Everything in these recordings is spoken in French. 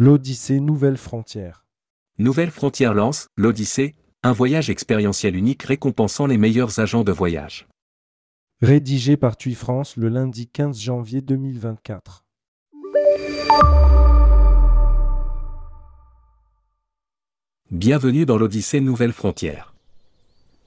L'Odyssée Nouvelle Frontière. Nouvelle Frontière lance, l'Odyssée, un voyage expérientiel unique récompensant les meilleurs agents de voyage. Rédigé par TUI France le lundi 15 janvier 2024. Bienvenue dans l'Odyssée Nouvelle Frontière.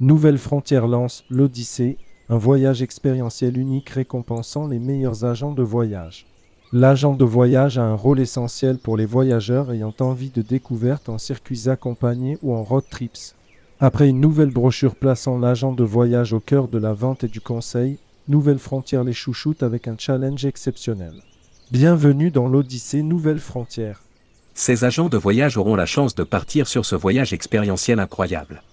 Nouvelle Frontière lance l'Odyssée, un voyage expérientiel unique récompensant les meilleurs agents de voyage. L'agent de voyage a un rôle essentiel pour les voyageurs ayant envie de découvertes en circuits accompagnés ou en road trips. Après une nouvelle brochure plaçant l'agent de voyage au cœur de la vente et du conseil, Nouvelle Frontière les chouchoute avec un challenge exceptionnel. Bienvenue dans l'Odyssée Nouvelle Frontière. Ces agents de voyage auront la chance de partir sur ce voyage expérientiel incroyable.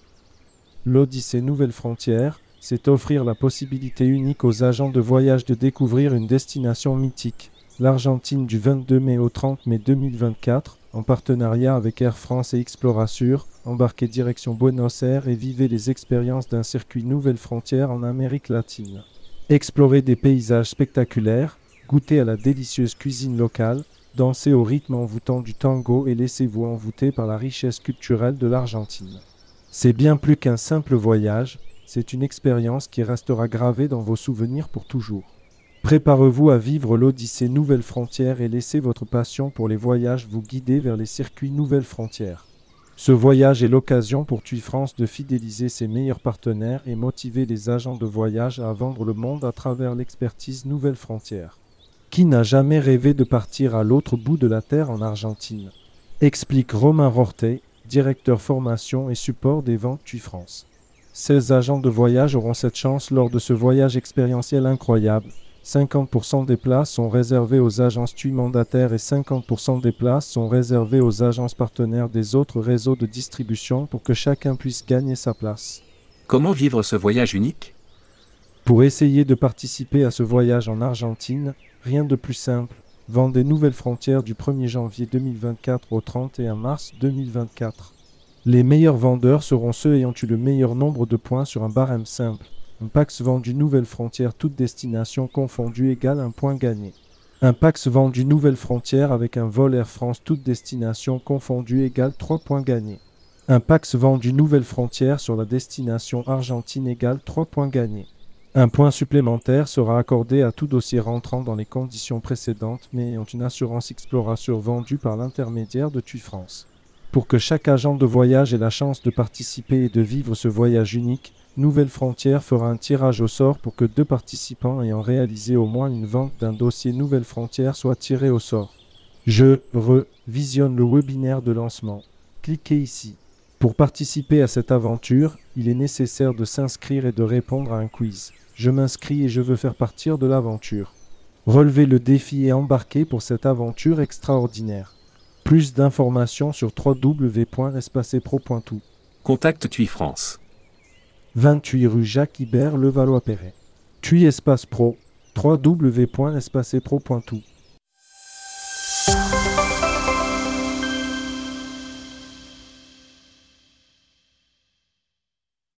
L'Odyssée Nouvelle Frontière, c'est offrir la possibilité unique aux agents de voyage de découvrir une destination mythique, l'Argentine du 22 mai au 30 mai 2024, en partenariat avec Air France et Explorasur, embarquez direction Buenos Aires et vivez les expériences d'un circuit Nouvelle Frontière en Amérique latine. Explorez des paysages spectaculaires, goûtez à la délicieuse cuisine locale, dansez au rythme envoûtant du tango et laissez-vous envoûter par la richesse culturelle de l'Argentine. C'est bien plus qu'un simple voyage, c'est une expérience qui restera gravée dans vos souvenirs pour toujours. Préparez-vous à vivre l'Odyssée Nouvelle Frontière et laissez votre passion pour les voyages vous guider vers les circuits Nouvelle Frontière. Ce voyage est l'occasion pour TUI France de fidéliser ses meilleurs partenaires et motiver les agents de voyage à vendre le monde à travers l'expertise Nouvelle Frontière. Qui n'a jamais rêvé de partir à l'autre bout de la Terre en Argentine? Explique Romain Rortet, directeur formation et support des ventes TUI France. 16 agents de voyage auront cette chance lors de ce voyage expérientiel incroyable 50% des places sont réservées aux agences TUI mandataires et 50% des places sont réservées aux agences partenaires des autres réseaux de distribution pour que chacun puisse gagner sa place. Comment vivre ce voyage unique? Pour essayer de participer à ce voyage en Argentine, rien de plus simple. Vendez Nouvelles Frontières du 1er janvier 2024 au 31 mars 2024. Les meilleurs vendeurs seront ceux ayant eu le meilleur nombre de points sur un barème simple. Un Pax vendu Nouvelle Frontière, toute destination confondue égale un point gagné. Un Pax vendu Nouvelle Frontière avec un vol Air France, toute destination confondue égale 3 points gagnés. Un Pax vendu Nouvelle Frontière sur la destination Argentine égale 3 points gagnés. Un point supplémentaire sera accordé à tout dossier rentrant dans les conditions précédentes mais ayant une assurance exploration vendue par l'intermédiaire de TUI France. Pour que chaque agent de voyage ait la chance de participer et de vivre ce voyage unique, Nouvelle Frontière fera un tirage au sort pour que deux participants ayant réalisé au moins une vente d'un dossier Nouvelle Frontière soient tirés au sort. Je revisionne le webinaire de lancement. Cliquez ici. Pour participer à cette aventure, il est nécessaire de s'inscrire et de répondre à un quiz. Je m'inscris et je veux faire partir de l'aventure. Relevez le défi et embarquez pour cette aventure extraordinaire. Plus d'informations sur www.espacepro.tout. Contacte TUI France. 28 rue Jacques Ibert, Levallois-Perret. TUI Espace Pro, www.espacepro.tout.